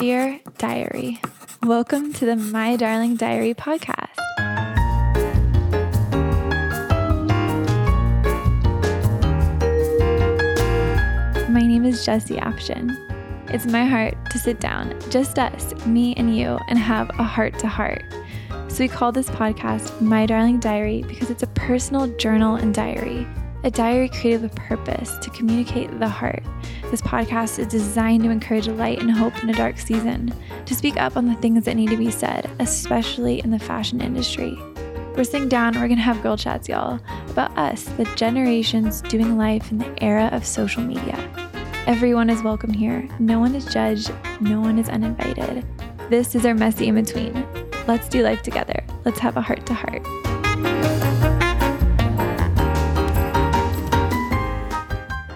Dear Diary, welcome to the My Darling Diary podcast. My name is Jessie Afshin. It's my heart to sit down, just us, me and you, and have a heart to heart. So we call this podcast My Darling Diary because it's a personal journal and diary, a diary created with purpose to communicate the heart. This podcast is designed to encourage light and hope in a dark season, to speak up on the things that need to be said, especially in the fashion industry. We're sitting down, we're gonna have girl chats, y'all, about us, the generations doing life in the era of social media. Everyone is welcome here. No one is judged, no one is uninvited. This is our messy in between. Let's do life together. Let's have a heart to heart.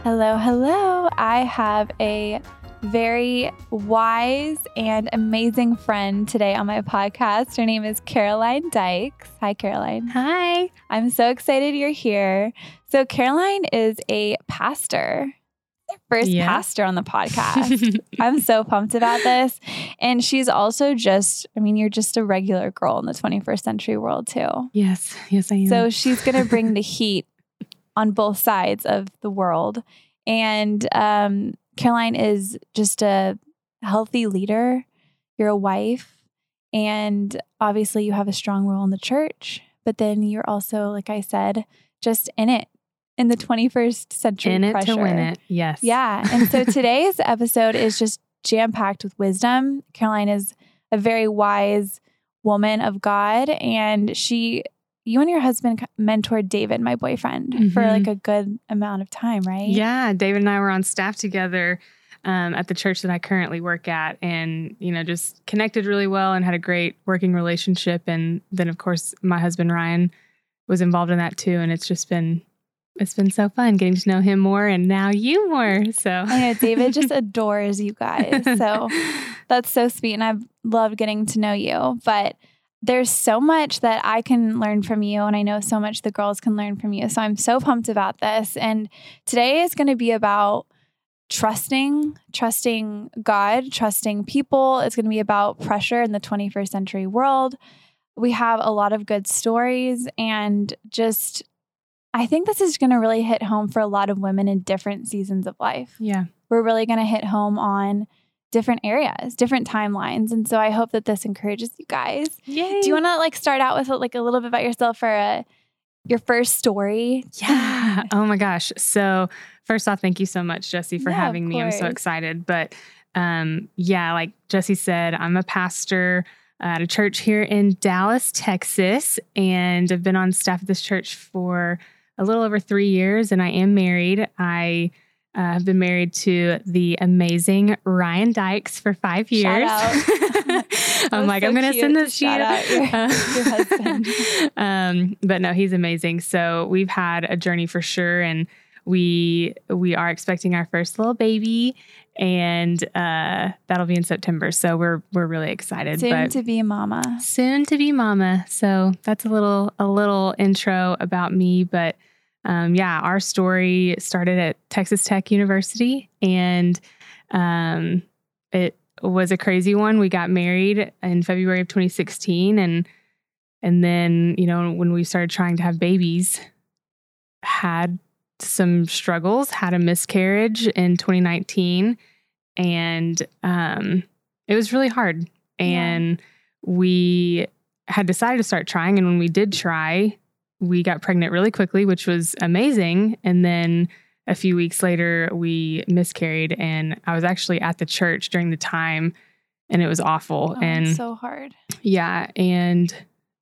Hello, hello. I have a very wise and amazing friend today on my podcast. Her name is Caroline Dykes. Hi, Caroline. Hi. I'm so excited you're here. So, Caroline is a pastor first yeah. pastor on the podcast. I'm so pumped about this. And she's also just, I mean, you're just a regular girl in the 21st century world, too. Yes, yes, I am. So she's going to bring the heat on both sides of the world. And um, Caroline is just a healthy leader. You're a wife. And obviously, you have a strong role in the church. But then you're also, like I said, just in it in the 21st century. In it pressure. to win it. Yes. Yeah. And so today's episode is just jam packed with wisdom. Caroline is a very wise woman of God. And she, you and your husband mentored David, my boyfriend, mm-hmm. for like a good amount of time, right? Yeah. David and I were on staff together. Um, at the church that I currently work at, and you know, just connected really well and had a great working relationship. And then, of course, my husband Ryan was involved in that too, and it's just been it's been so fun getting to know him more and now you more. So I know David just adores you guys. So that's so sweet. And I've loved getting to know you. But there's so much that I can learn from you. And I know so much the girls can learn from you. So I'm so pumped about this. And today is going to be about trusting, trusting God, trusting people. It's going to be about pressure in the 21st century world. We have a lot of good stories and just I think this is going to really hit home for a lot of women in different seasons of life. Yeah. We're really going to hit home on different areas, different timelines. And so I hope that this encourages you guys. Yay. Do you want to like start out with like a little bit about yourself for a, uh, your first story? Yeah. oh my gosh. So, first off, thank you so much, Jesse, for yeah, having me. I'm so excited. But um, yeah, like Jesse said, I'm a pastor at a church here in Dallas, Texas, and I've been on staff at this church for a little over three years, and I am married. I uh, have been married to the amazing Ryan Dykes for five years. I'm like, so I'm going to send this to you. Your, your husband. um, but no, he's amazing. So we've had a journey for sure, and we we are expecting our first little baby, and uh, that'll be in September. So we're we're really excited. Soon to be mama. Soon to be mama. So that's a little a little intro about me, but um, yeah, our story started at Texas Tech University, and um, it was a crazy one. We got married in February of 2016, and and then you know when we started trying to have babies, had some struggles, had a miscarriage in 2019, and um, it was really hard. And yeah. we had decided to start trying, and when we did try, we got pregnant really quickly, which was amazing. And then a few weeks later, we miscarried, and I was actually at the church during the time, and it was awful oh, and so hard. Yeah, and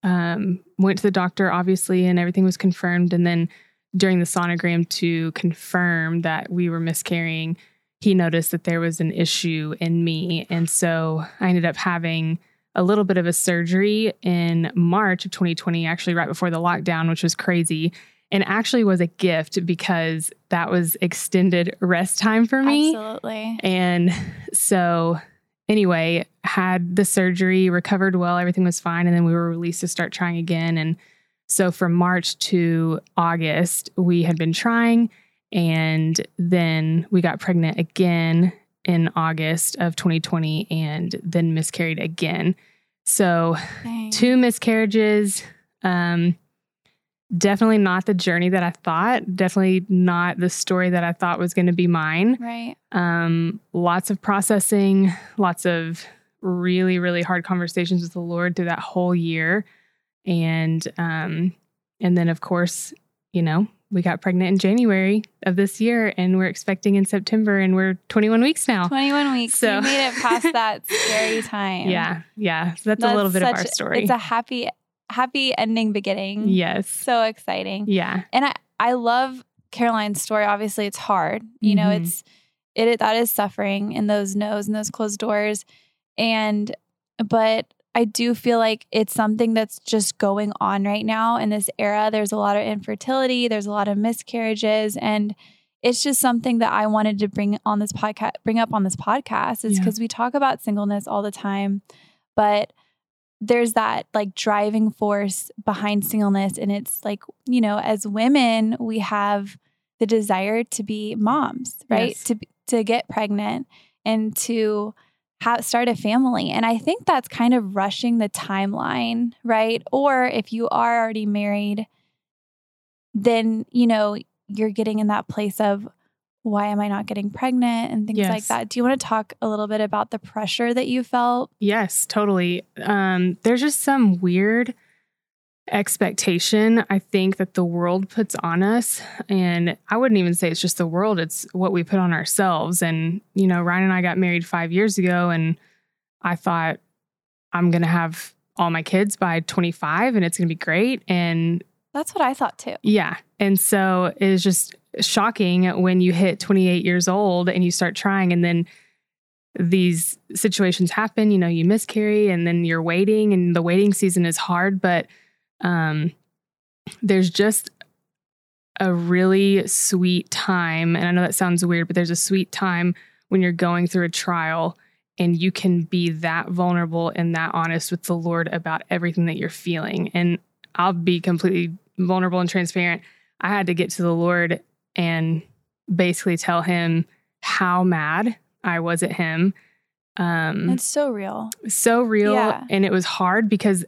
um, went to the doctor, obviously, and everything was confirmed. And then during the sonogram to confirm that we were miscarrying, he noticed that there was an issue in me, and so I ended up having a little bit of a surgery in March of 2020, actually right before the lockdown, which was crazy. And actually was a gift because that was extended rest time for me. Absolutely. And so anyway, had the surgery, recovered well, everything was fine. And then we were released to start trying again. And so from March to August, we had been trying. And then we got pregnant again in August of 2020 and then miscarried again. So, Dang. two miscarriages. Um, definitely not the journey that I thought. Definitely not the story that I thought was going to be mine. Right. Um, lots of processing, lots of really, really hard conversations with the Lord through that whole year. And um, and then of course, you know, we got pregnant in January of this year and we're expecting in September and we're 21 weeks now. 21 weeks. So- you made it past that scary time. Yeah. Yeah. So that's, a little bit of our story. It's a happy, happy ending beginning. yes. So exciting. Yeah. And I, I love Caroline's story. Obviously, it's hard. You know, Mhm. it's it that is suffering in those no's and those closed doors. And but I do feel like it's something that's just going on right now in this era. There's a lot of infertility, there's a lot of miscarriages, and it's just something that I wanted to bring on this podcast, bring up on this podcast, is Yeah. because we talk about singleness all the time, but there's that like driving force behind singleness, and it's like you know, as women, we have the desire to be moms, right? Yes. To to get pregnant and to ha- start a family. And I think that's kind of rushing the timeline, right? Or if you are already married, then, you know, you're getting in that place of, why am I not getting pregnant and things like that. Do you want to talk a little bit about the pressure that you felt? Yes, totally. Um, there's just some weird expectation I think that the world puts on us. And I wouldn't even say it's just the world, it's what we put on ourselves. And, you know, Ryan and I got married five years ago, and I thought I'm going to have all my kids by 25 and it's going to be great. And That's what I thought too. yeah. And so it is just shocking when you hit 28 years old and you start trying and then these situations happen, you know, you miscarry and then you're waiting and the waiting season is hard, but um there's just a really sweet time and I know that sounds weird, but there's a sweet time when you're going through a trial and you can be that vulnerable and that honest with the Lord about everything that you're feeling. And I'll be completely vulnerable and transparent. I had to get to the Lord and basically tell him how mad I was at him. Um, It's so real. so real. Yeah. And it was hard because,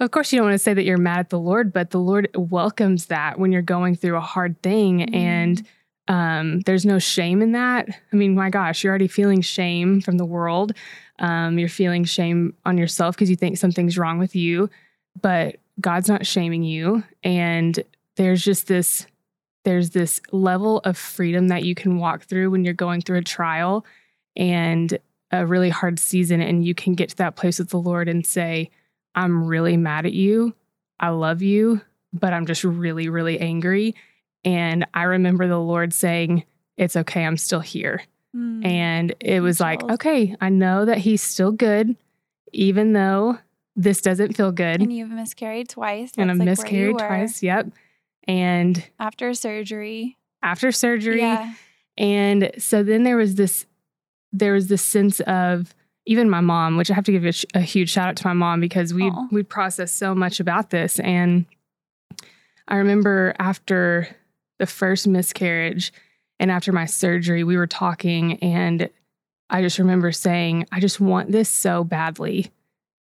of course, you don't want to say that you're mad at the Lord, but the Lord welcomes that when you're going through a hard thing. Mm-hmm. And um, there's no shame in that. I mean, my gosh, you're already feeling shame from the world. Um, you're feeling shame on yourself because you think something's wrong with you, but God's not shaming you. And there's just this there's this level of freedom that you can walk through when you're going through a trial and a really hard season and you can get to that place with the Lord and say, I'm really mad at you. I love you, but I'm just really, really angry. And I remember the Lord saying, It's okay, I'm still here. Mm. And it was like, okay, I know that He's still good, even though this doesn't feel good. And you've miscarried twice. And I'm like miscarried twice. Yep. And After surgery. after surgery, Yeah. and so then there was this, there was this sense of even my mom, which I have to give a, sh- a huge shout out to my mom because we we processed so much about this. And I remember after the first miscarriage and after my surgery, we were talking, and I just remember saying, "I just want this so badly,"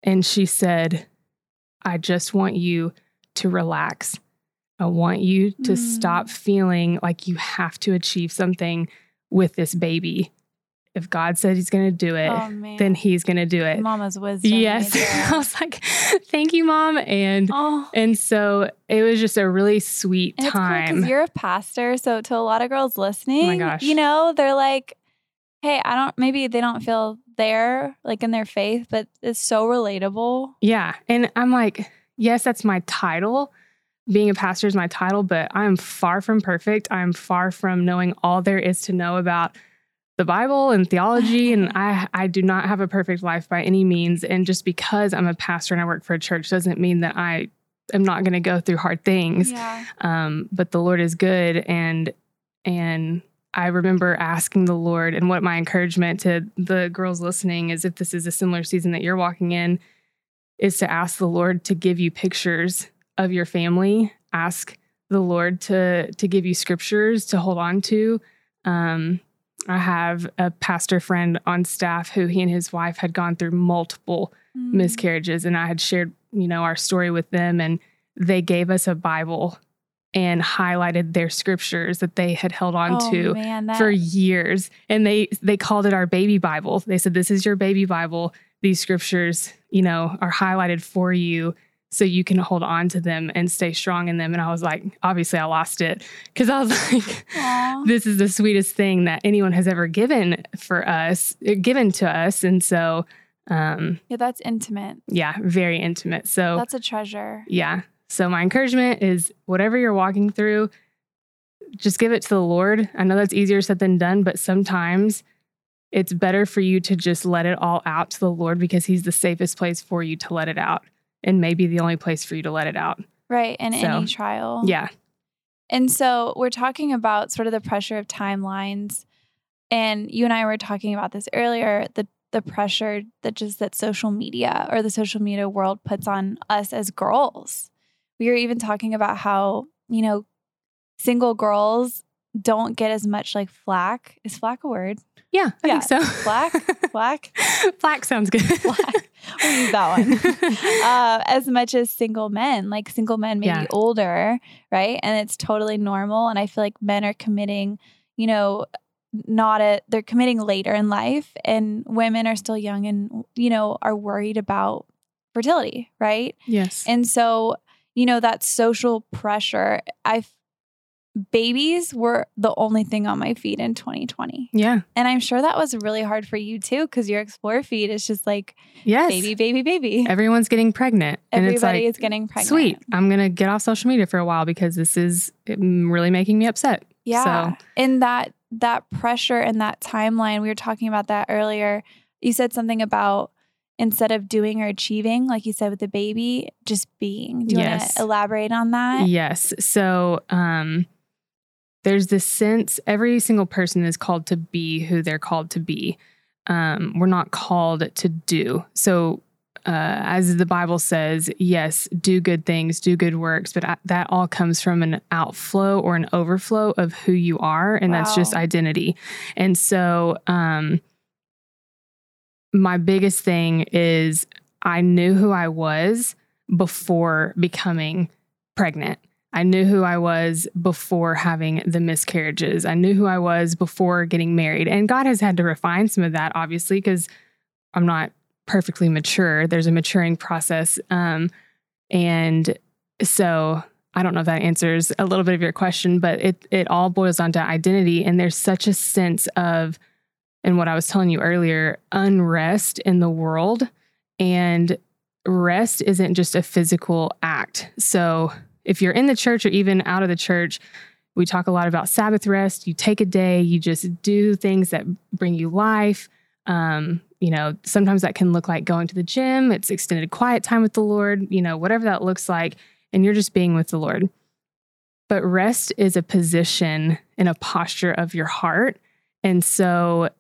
and she said, "I just want you to relax." I want you to Mm. stop feeling like you have to achieve something with this baby. If God said he's going to do it, Oh then he's going to do it. Mama's wisdom. Yes. I was like, thank you, mom. And oh. and so it was just a really sweet And cool time. because you're a pastor. So to a lot of girls oh listening, gosh. you know, they're like, hey, I don't, maybe they don't feel there like in their faith, but it's so relatable. yeah. And I'm like, yes, that's my title. Being a pastor is my title, but I'm far from perfect. I'm far from knowing all there is to know about the Bible and theology. and I, I do not have a perfect life by any means. And just because I'm a pastor and I work for a church doesn't mean that I am not going to go through hard things. Yeah. um, but the Lord is good, and and I remember asking the Lord, and what my encouragement to the girls listening is, if this is a similar season that you're walking in, is to ask the Lord to give you pictures of your family. Ask the Lord to to give you scriptures to hold on to. Um, I have a pastor friend on staff who he and his wife had gone through multiple Mm. miscarriages, and I had shared, you know, our story with them, and they gave us a Bible and highlighted their scriptures that they had held on oh, to man, that, for years. And they they called it our baby bible. They said this is your baby bible. These scriptures you know are highlighted for you so you can hold on to them and stay strong in them and i was like obviously i lost it because i was like this is the sweetest thing that anyone has ever given for us uh, given to us and so um yeah, that's intimate. yeah very intimate so That's a treasure. yeah. So my encouragement is whatever you're walking through, just give it to the Lord. I know that's easier said than done, but sometimes it's better for you to just let it all out to the Lord because He's the safest place for you to let it out and maybe the only place for you to let it out. Right. In So, any trial. Yeah. And so we're talking about sort of the pressure of timelines. And you and I were talking about this earlier, the the pressure that just that social media or the social media world puts on us as girls. We were even talking about how, you know, single girls don't get as much like flack. Is flack a word? Yeah. I Yeah. think so. Flack? Flack? Flack sounds good. Flack. We'll use that one. uh, as much as single men, like single men, maybe Yeah. older, right? And it's totally normal. And I feel like men are committing, you know, not a, they're committing later in life, and women are still young and, you know, are worried about fertility, right? yes. And so, you know, that social pressure, I, babies were the only thing on my feed in 2020. yeah. And I'm sure that was really hard for you too, because your explore feed is just like Yes. baby, baby, baby. Everyone's getting pregnant. and it's Everybody like, is getting pregnant. Sweet. I'm going to get off social media for a while because this is mm, really making me upset. Yeah. So, And that that pressure and that timeline, we were talking about that earlier. You said something about instead of doing or achieving, like you said with the baby, just being. Do you want to elaborate on that? Yes. So um there's this sense every single person is called to be who they're called to be. Um, we're not called to do. So uh, as the Bible says, yes, do good things, do good works, but uh, that all comes from an outflow or an overflow of who you are, and that's just identity. And so, um, my biggest thing is I knew who I was before becoming pregnant. I knew who I was before having the miscarriages. I knew who I was before getting married. And God has had to refine some of that, obviously, because I'm not perfectly mature. There's a maturing process. Um, and so I don't know if that answers a little bit of your question, but it it all boils down to identity. And there's such a sense of, and what I was telling you earlier, unrest in the world. And rest isn't just a physical act. So if you're in the church or even out of the church, we talk a lot about Sabbath rest. You take a day, you just do things that bring you life. Um, you know, sometimes that can look like going to the gym, it's extended quiet time with the Lord, you know, whatever that looks like, and you're just being with the Lord. But rest is a position and a posture of your heart. And so,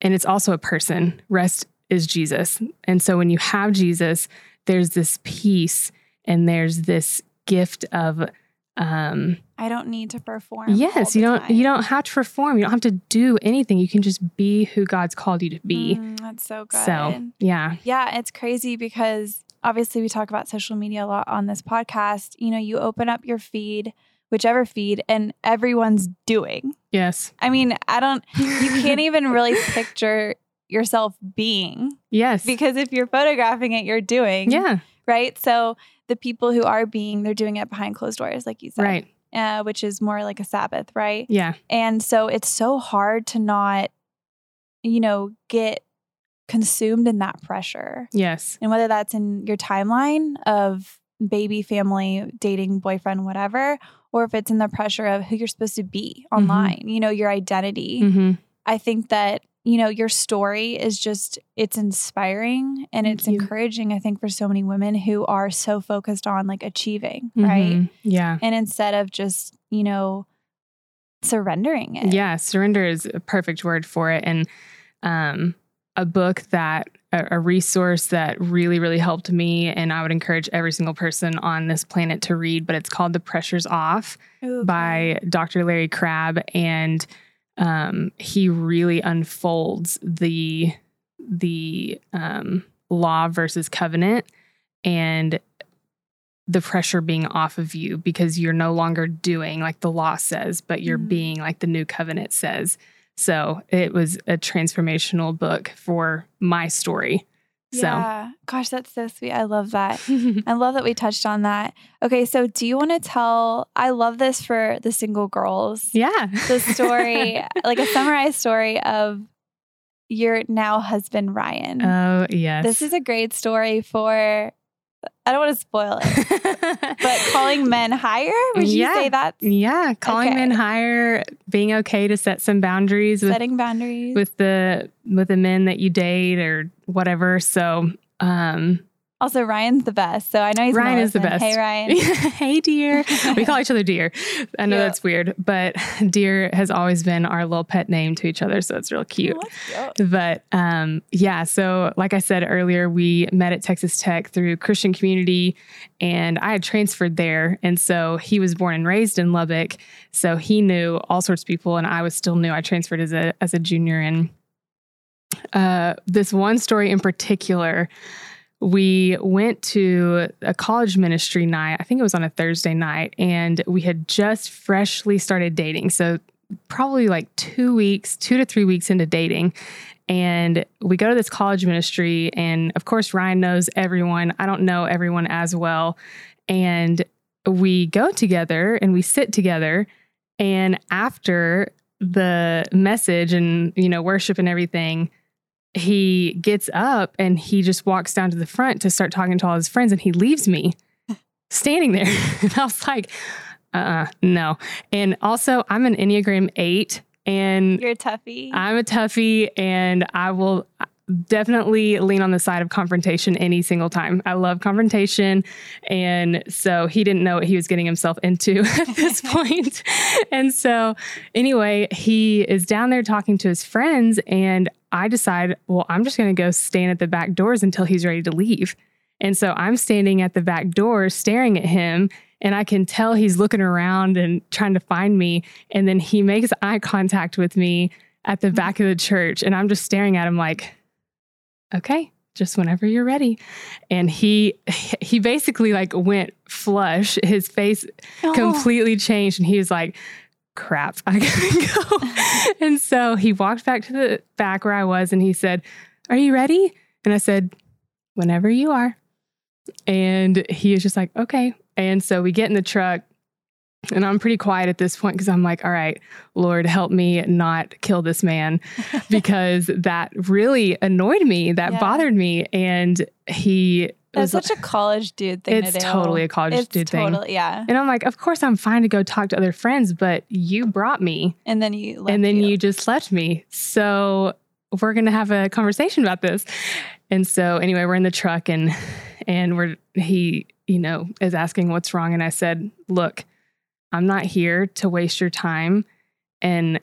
and it's also a person. Rest is Jesus. And so when you have Jesus, there's this peace and there's this gift of um I don't need to perform. yes you don't time. you don't have to perform you don't have to do anything you can just be who god's called you to be Mm, that's so good. so yeah Yeah, it's crazy because obviously we talk about social media a lot on this podcast. You know, you open up your feed, whichever feed, and everyone's doing. yes I mean, I don't, you can't even really picture yourself being yes because if you're photographing it, you're doing. yeah Right. So the people who are being, they're doing it behind closed doors, like you said, right uh, which is more like a Sabbath. Right. yeah And so it's so hard to not, you know, get consumed in that pressure. yes And whether that's in your timeline of baby, family, dating, boyfriend, whatever, or if it's in the pressure of who you're supposed to be Mm-hmm. online, you know, your identity. hmm I think that, you know, your story is just, it's inspiring and Thank it's you. encouraging, I think, for so many women who are so focused on like achieving, right? Mhm. yeah And instead of just, you know, surrendering it. Yeah, surrender is a perfect word for it. And um, a book that, a, a resource that really, really helped me, and I would encourage every single person on this planet to read, but it's called The Pressure's Off Ooh, by Dr. Larry Crabb. And um, he really unfolds the the um, law versus covenant and the pressure being off of you because you're no longer doing like the law says, but you're Mm. being like the new covenant says. So it was a transformational book for my story. Yeah. Gosh, that's so sweet. I love that. I love that we touched on that. Okay, so do you want to tell? I love this for the single girls. yeah. The story, like a summarized story of your now husband, Ryan. Oh, yes. this is a great story for, I don't want to spoil it, but calling men higher? Would you Yeah. say that? Yeah, calling Okay. men higher, being okay to set some boundaries with setting boundaries? with the with the men that you date or whatever. So, um also, Ryan's the best. So I know he's Ryan is the best. Hey, Ryan. hey dear. We call each other dear. I know Cute. that's weird, but dear has always been our little pet name to each other, so it's real cute. Oh, cute. But um, yeah, so like I said earlier, we met at Texas Tech through Christian community, and I had transferred there. And so he was born and raised in Lubbock. So he knew all sorts of people, and I was still new. I transferred as a as a junior. And uh, this one story in particular, we went to a college ministry night. I think it was on a Thursday night, and we had just freshly started dating. So probably like two weeks, two to three weeks into dating. And we go to this college ministry, and of course, Ryan knows everyone. I don't know everyone as well. And we go together and we sit together. And after the message and, you know, worship and everything, he gets up and he just walks down to the front to start talking to all his friends and he leaves me standing there. and I was like, uh, uh, no. And also, I'm an Enneagram 8 and You're a toughie. I'm a toughie and I will definitely lean on the side of confrontation any single time. I love confrontation. And so he didn't know what he was getting himself into at this point. And so, anyway, he is down there talking to his friends. And I decide, well, I'm just going to go stand at the back doors until he's ready to leave. And so I'm standing at the back door staring at him and I can tell he's looking around and trying to find me. And then he makes eye contact with me at the mm-hmm. back of the church. And I'm just staring at him like, okay, just whenever you're ready. And he he basically like went flush. His face Oh. completely changed. And he was like, crap, I gotta go. and so he walked back to the back where I was and he said, Are you ready? And I said, Whenever you are. And he was just like, Okay. And so we get in the truck and I'm pretty quiet at this point because I'm like, all right, Lord, help me not kill this man because that really annoyed me. That Yeah. bothered me. And he That's was such a college dude thing it's to totally a college it's dude thing. totally, yeah. And I'm like, of course I'm fine to go talk to other friends, but you brought me And then you, and then left you. just left me. So we're gonna have a conversation about this. And so anyway, we're in the truck and and we're he, you know, is asking what's wrong. And I said, Look, I'm not here to waste your time and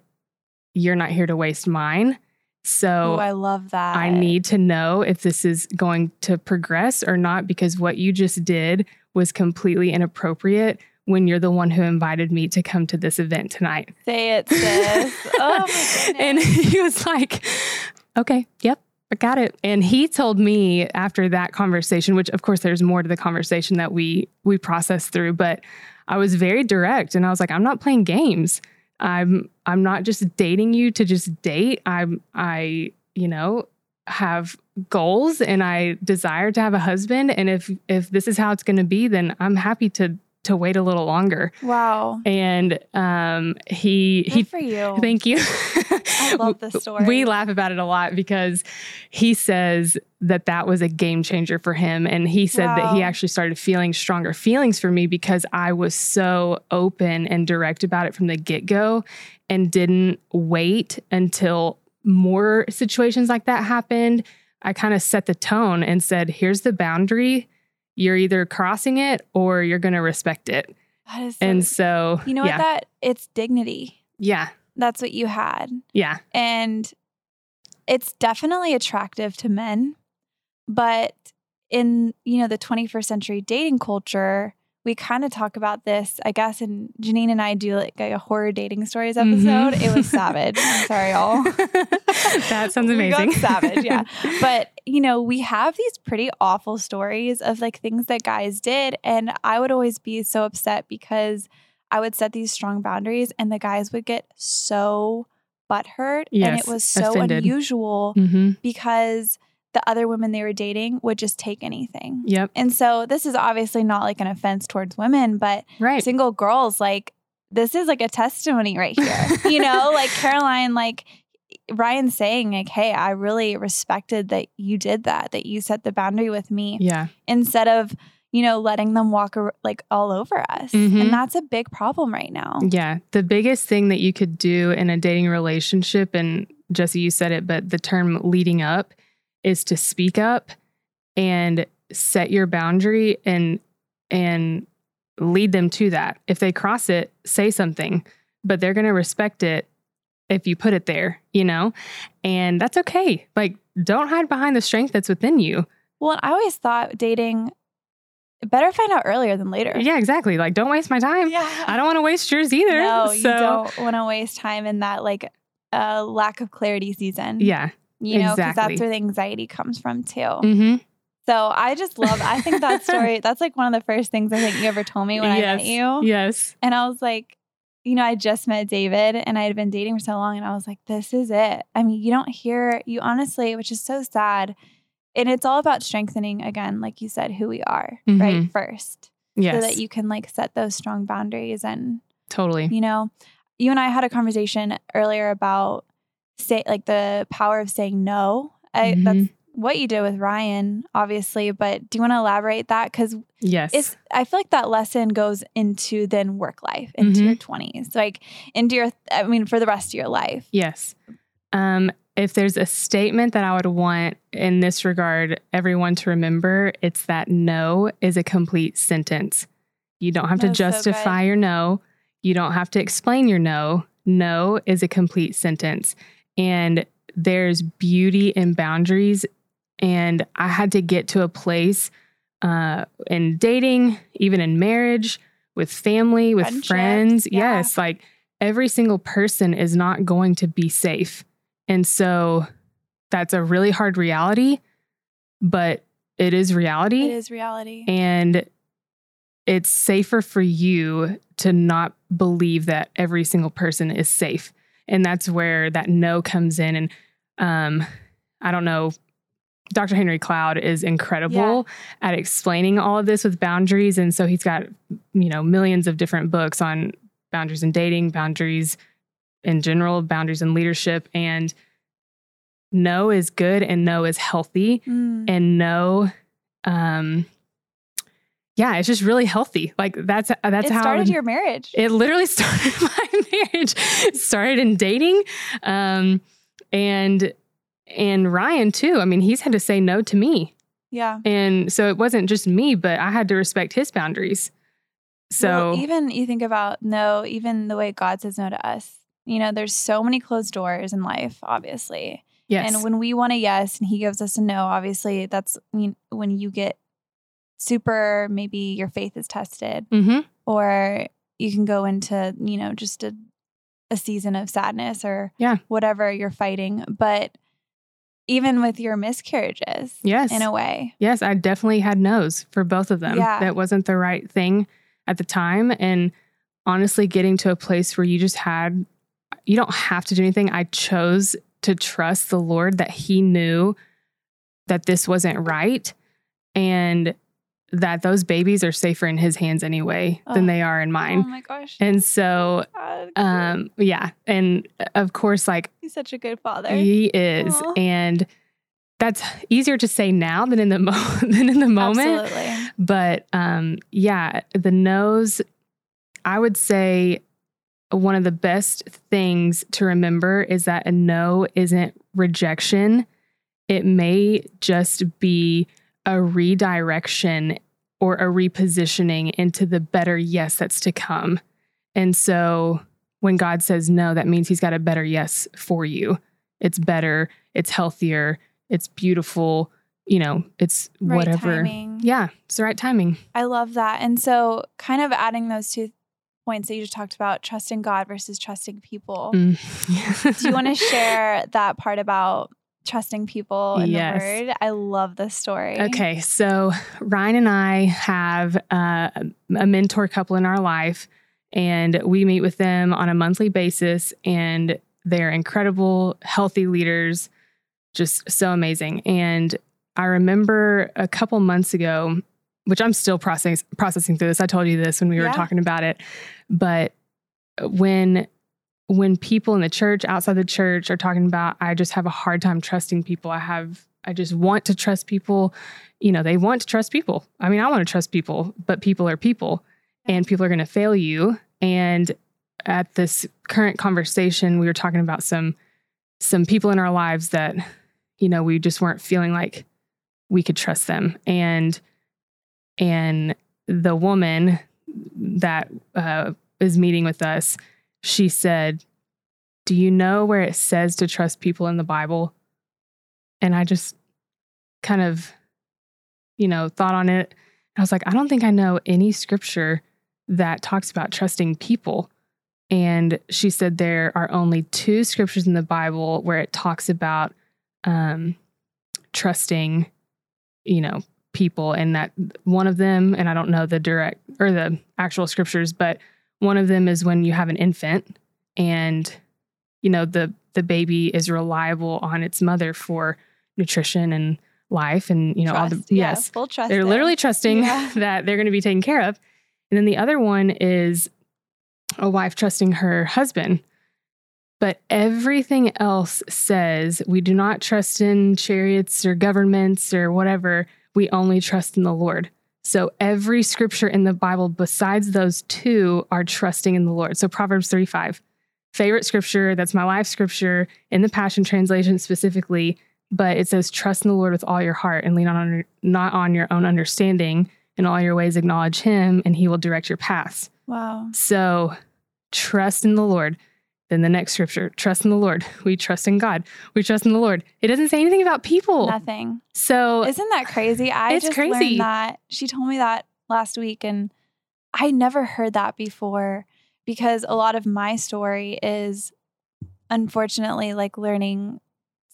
you're not here to waste mine. So Oh, I love that. I need to know if this is going to progress or not because what you just did was completely inappropriate when you're the one who invited me to come to this event tonight. say it, sis. oh my and he was like, okay, yep, I got it. And he told me after that conversation, which of course there's more to the conversation that we we process through, but I was very direct and I was like, I'm not playing games. I'm I'm not just dating you to just date. I'm I, you know, have goals and I desire to have a husband. And if if this is how it's gonna be, then I'm happy to to wait a little longer. Wow. And um he Good he for you. Thank you. I love this story. We laugh about it a lot because he says that that was a game changer for him. And he said that he actually started feeling stronger feelings for me because I was so open and direct about it from the get go and didn't wait until more situations like that happened. I kind of set the tone and said, here's the boundary. You're either crossing it or you're going to respect it. that is so, And so, you know yeah, what that it's dignity. yeah, That's what you had. yeah, And it's definitely attractive to men, but in, you know, the 21st century dating culture, we kind of talk about this, I guess, and Janine and I do like a horror dating stories episode. Mhm. It was savage. I'm sorry, y'all. that sounds amazing. savage, yeah. But, you know, we have these pretty awful stories of like things that guys did. And I would always be so upset because I would set these strong boundaries and the guys would get so butthurt. Yes, and it was so offended. unusual hmm because the other women they were dating would just take anything. Yep. And so this is obviously not like an offense towards women, but Right. single girls, like this is like a testimony right here. you know, like Caroline, like Ryan saying, like, hey, I really respected that you did that, that you set the boundary with me Yeah. instead of, you know, letting them walk like all over us. Mhm. And that's a big problem right now. Yeah. The biggest thing that you could do in a dating relationship, and Jesse, you said it, but the term leading up is to speak up and set your boundary and and lead them to that. If they cross it, say something, but they're gonna respect it if you put it there, you know? And that's okay. Like, don't hide behind the strength that's within you. Well, I always thought dating better find out earlier than later. Yeah, exactly. Like, don't waste my time. Yeah. I don't want to waste yours either. No, so, you don't want to waste time in that like uh, lack of clarity season. yeah. you know, because exactly. that's where the anxiety comes from too. Mm-hmm. So I just love. I think that story. that's like one of the first things I think you ever told me when I met you. Yes. And I was like, you know, I just met David and I had been dating for so long, and I was like, this is it. I mean, you don't hear you honestly, which is so sad. And it's all about strengthening again, like you said, who we are, right? Mhm. First. Yes. So that you can like set those strong boundaries and totally. you know you and i had a conversation earlier about say like the power of saying no I, Mhm. that's what you did with ryan obviously but do you want to elaborate that because Yes. it's i feel like that lesson goes into then work life into Mhm. your 20s like into your i mean for the rest of your life yes. Um, if there's a statement that I would want in this regard everyone to remember, it's that no is a complete sentence. You don't have to That's so justify your no. You don't have to explain your no. No is a complete sentence. And there's beauty in boundaries. And I had to get to a place uh, in dating, even in marriage, with family, with Friendships, friends. yeah. Yes, like every single person is not going to be safe. And so that's a really hard reality, but it is reality. it is reality And it's safer for you to not believe that every single person is safe. And that's where that no comes in. And um, I don't know, Dr. Henry Cloud is incredible at explaining all of this with boundaries. And so he's got, you know, millions of different books on boundaries in dating, boundaries in general, boundaries in leadership. And no is good and no is healthy Mm. and no um yeah it's just really healthy like that's that's how it how started your marriage it literally started my marriage It started in dating um and and ryan too i mean he's had to say no to me yeah and so it wasn't just me but i had to respect his boundaries so Well, even you think about no, even the way God says no to us. You know, there's so many closed doors in life, obviously. yes And when we want a yes and he gives us a no, obviously that's when you get super, maybe your faith is tested, mm-hmm. or you can go into, you know, just a, a season of sadness or Yeah. whatever you're fighting. But even with your miscarriages, yes in a way, Yes, I definitely had no's for both of them. Yeah. That wasn't the right thing at the time. And honestly, getting to a place where you just had, you don't have to do anything. I chose to trust the Lord that He knew that this wasn't right and that those babies are safer in His hands anyway Oh. than they are in mine. oh my gosh. And so, God, um, yeah. And of course, like he's such a good father. he is. Aw. And that's easier to say now than in the mo- than in the moment. Absolutely. But um, yeah, the no's, I would say one of the best things to remember is that a no isn't rejection. It may just be a redirection or a repositioning into the better yes that's to come. And so when God says no, that means he's got a better yes for you. It's better, it's healthier, it's beautiful, you know, it's Right whatever. timing. Yeah, it's the right timing. I love that. And so, kind of adding those two points that you just talked about trusting God versus trusting people. Mm. Do you want to share that part about trusting people in Yes. the word? I love this story. Okay, so Ryan and I have uh, a mentor couple in our life, and we meet with them on a monthly basis, and they're incredible, healthy leaders, just so amazing. And I remember a couple months ago, which I'm still processing processing through this. I told you this when we were talking about it, but when when people in the church outside the church are talking about i just have a hard time trusting people. I have i just want to trust people. You know they want to trust people. I mean i want to trust people but people are people and people are going to fail you. And at this current conversation we were talking about some some people in our lives that you know we just weren't feeling like we could trust them. And and the woman that uh, is meeting with us she said, Do you know where it says to trust people in the Bible? And I just kind of, you know, thought on it. I was like, I don't think I know any scripture that talks about trusting people. And she said there are only two scriptures in the Bible where it talks about um, trusting, you know, people. And that one of them, and I don't know the direct or the actual scriptures, but one of them is when you have an infant and you know the the baby is reliable on its mother for nutrition and life and you know all the Yeah, yes full trust. they're literally trusting Yeah. that they're going to be taken care of and then the other one is a wife trusting her husband but everything else says we do not trust in chariots or governments or whatever we only trust in the lord so every scripture in the bible besides those two are trusting in the lord. So proverbs 35 favorite scripture that's my life scripture in the passion translation specifically but it says trust in the lord with all your heart and lean on not on your own understanding. In all your ways acknowledge him and he will direct your paths. Wow. so trust in the lord then the next scripture trust in the lord we trust in god we trust in the lord it doesn't say anything about people Nothing. so Isn't that crazy? I It's just crazy. learned that. She told me that last week, and I never heard that before because a lot of my story is unfortunately like learning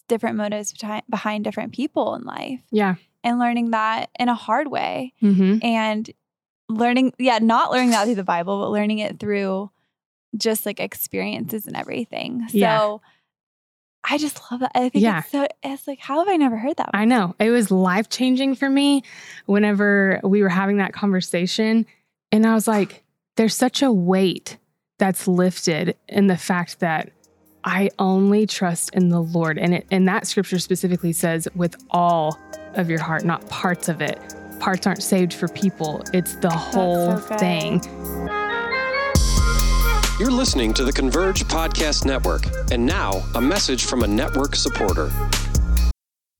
different motives behind, behind different people in life yeah and learning that in a hard way hmm and learning, yeah, not learning that through the Bible, but learning it through just like experiences and everything. So Yeah. I just love that. I think Yeah. it's so, it's like, how have I never heard that? I know. It was life changing for me whenever we were having that conversation. And I was like, there's such a weight that's lifted in the fact that I only trust in the Lord. And it and that scripture specifically says with all of your heart, not parts of it. Parts aren't saved for people. It's the whole so thing. You're listening to the Converge Podcast Network. And now, a message from a network supporter.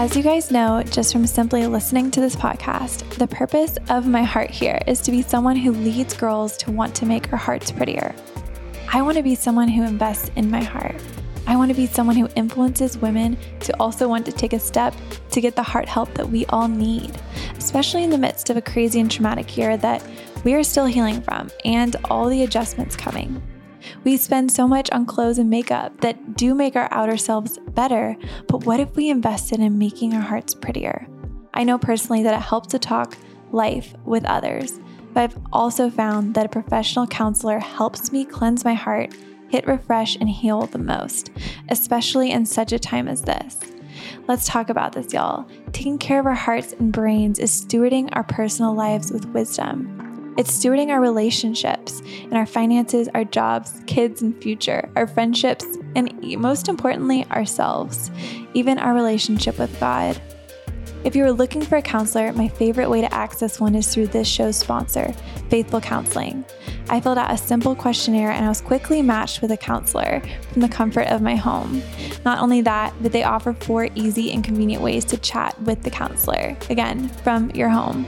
As you guys know, just from simply listening to this podcast, the purpose of my heart here is to be someone who leads girls to want to make our hearts prettier. I want to be someone who invests in my heart. I want to be someone who influences women to also want to take a step to get the heart help that we all need, especially in the midst of a crazy and traumatic year that we are still healing from and all the adjustments coming. We spend so much on clothes and makeup that do make our outer selves better, but what if we invested in making our hearts prettier? I know personally that it helps to talk life with others, but I've also found that a professional counselor helps me cleanse my heart, hit refresh, and heal the most, especially in such a time as this. Let's talk about this, y'all. Taking care of our hearts and brains is stewarding our personal lives with wisdom. It's stewarding our relationships and our finances, our jobs, kids, and future, our friendships, and most importantly, ourselves, even our relationship with God. If you are looking for a counselor, my favorite way to access one is through this show's sponsor, Faithful Counseling. I filled out a simple questionnaire and I was quickly matched with a counselor from the comfort of my home. Not only that, but they offer four easy and convenient ways to chat with the counselor, again, from your home.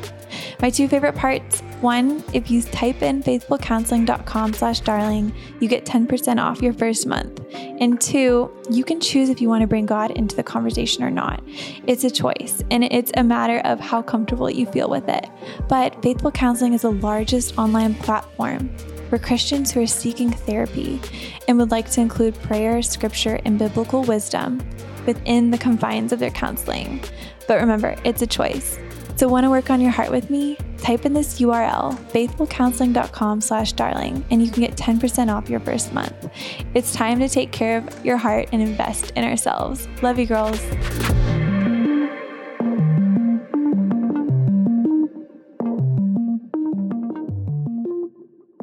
My two favorite parts one, if you type in faithfulcounseling.com slash darling, you get 10% off your first month. And two, you can choose if you want to bring God into the conversation or not. It's a choice, and it's a matter of how comfortable you feel with it. But Faithful Counseling is the largest online platform for Christians who are seeking therapy and would like to include prayer, scripture, and biblical wisdom within the confines of their counseling. But remember, it's a choice. So want to work on your heart with me? Type in this URL, faithfulcounseling.com slash darling, and you can get 10% off your first month. It's time to take care of your heart and invest in ourselves. Love you, girls.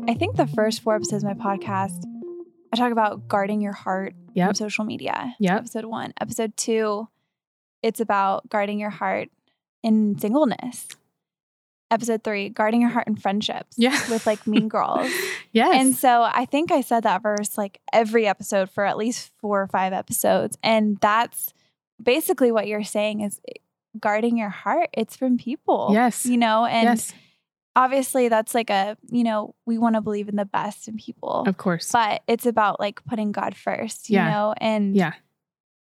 I think the first four episodes of my podcast, I talk about guarding your heart Yep. from social media. Yeah. Episode one. Episode two, it's about guarding your heart in singleness. Episode three, guarding your heart in friendships. Yeah. With like mean girls. Yes. And so I think I said that verse like every episode for at least four or five episodes. And that's basically what you're saying is eh, guarding your heart. It's from people. Yes. You know, and yes. obviously that's like a, you know, we want to believe in the best in people. Of course. But it's about like putting God first, you Yeah. know, and yeah.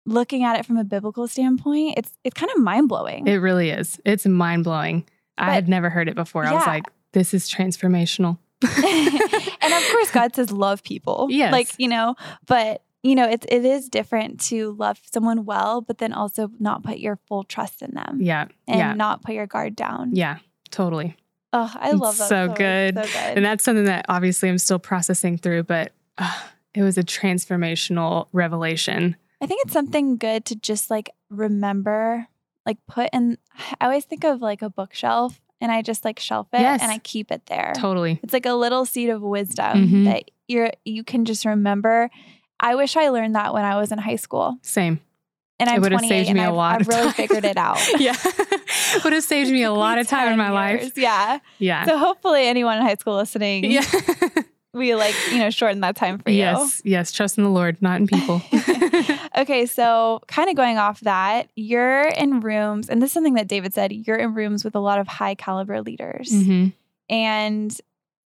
Looking at it from a biblical standpoint, it's it's kind of mind blowing. It really is. It's mind blowing. I had never heard it before. I was like, this is transformational. and of course, God says love people. Yes. Like, you know, but you know, it's it is different to love someone well, but then also not put your full trust in them Yeah. and yeah. not put your guard down. Yeah. Totally. Oh, I love that. so good. So good. And that's something that obviously I'm still processing through, but uh, it was a transformational revelation. I think it's something good to just like remember, like put in I always think of like a bookshelf and I just like shelf it Yes. and I keep it there. Totally. It's like a little seed of wisdom Mhm. that you're you can just remember. I wish I learned that when I was in high school. Same. And It I'm would've saved me a I've, lot I've really figured it out. yeah. Would have saved me a lot of time in 10 my life. Yeah. Yeah. So hopefully anyone in high school listening, yeah. We like, you know, shorten that time for you. yes. Yes. Trust in the Lord, not in people. okay, so kind of going off that, you're in rooms, and this is something that David said, you're in rooms with a lot of high caliber leaders. Mhm. And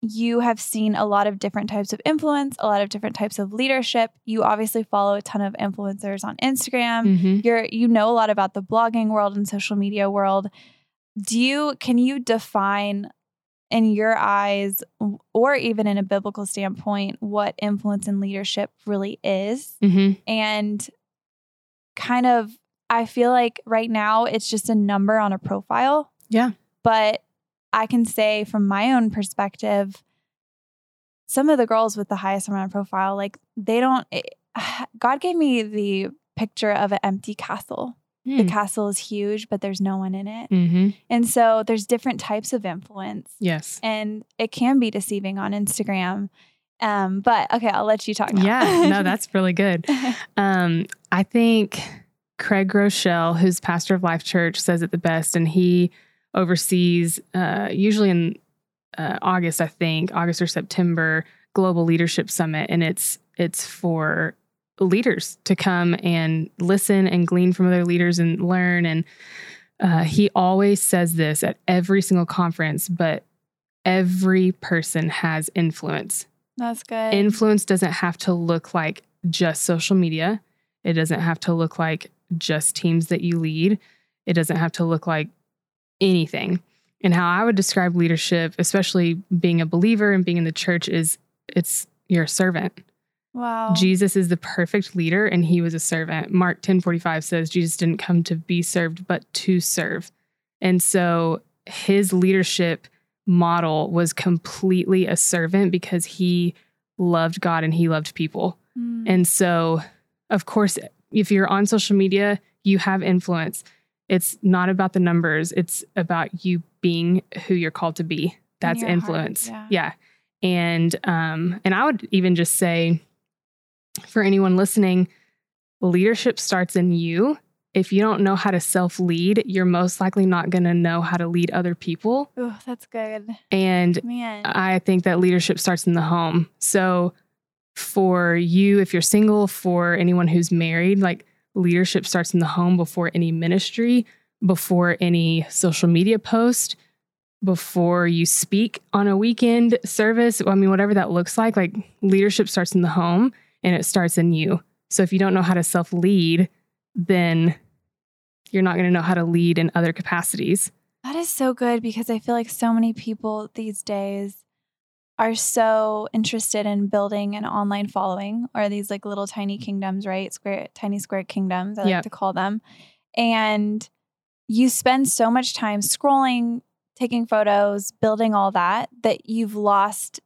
you have seen a lot of different types of influence, a lot of different types of leadership. You obviously follow a ton of influencers on Instagram. Mhm. You're you know a lot about the blogging world and social media world. Do you can you define in your eyes or even in a biblical standpoint what influence and leadership really is? Mhm. and kind of I feel like right now it's just a number on a profile. Yeah. But I can say from my own perspective, some of the girls with the highest amount of profile, like they don't, it- God gave me the picture of an empty castle. The Mm. castle is huge, but there's no one in it. Mhm. And so there's different types of influence Yes. and it can be deceiving on Instagram. Um, but okay, I'll let you talk now. Yeah. No, that's really good. Um, I think Craig Groeschel, who's pastor of Life Church, says it the best, and he oversees uh, usually in uh, August, I think August or September, Global Leadership Summit, and it's it's for leaders to come and listen and glean from other leaders and learn. And uh, he always says this at every single conference, but every person has influence That's good. influence doesn't have to look like just social media. It doesn't have to look like just teams that you lead. It doesn't have to look like anything. And how I would describe leadership, especially being a believer and being in the church, is it's you're a servant. Wow. Jesus is the perfect leader and he was a servant. Mark 10:45 says Jesus didn't come to be served but to serve. And so his leadership model was completely a servant because he loved God and he loved people. Mm. And so of course if you're on social media, you have influence. It's not about the numbers, it's about you being who you're called to be. That's heart, influence. yeah. yeah. And um and I would even just say for anyone listening, leadership starts in you. If you don't know how to self lead, you're most likely not going to know how to lead other people. Ooh, that's good. And Man. I think that leadership starts in the home. So, for you, if you're single, for anyone who's married, like leadership starts in the home before any ministry, before any social media post, before you speak on a weekend service. I mean, whatever that looks like, like leadership starts in the home and it starts in you. So, if you don't know how to self lead, then you're not going to know how to lead in other capacities. That is so good because I feel like so many people these days are so interested in building an online following or these like little tiny kingdoms, right? Square tiny square kingdoms, I like Yep. to call them. And you spend so much time scrolling, taking photos, building all that that you've lost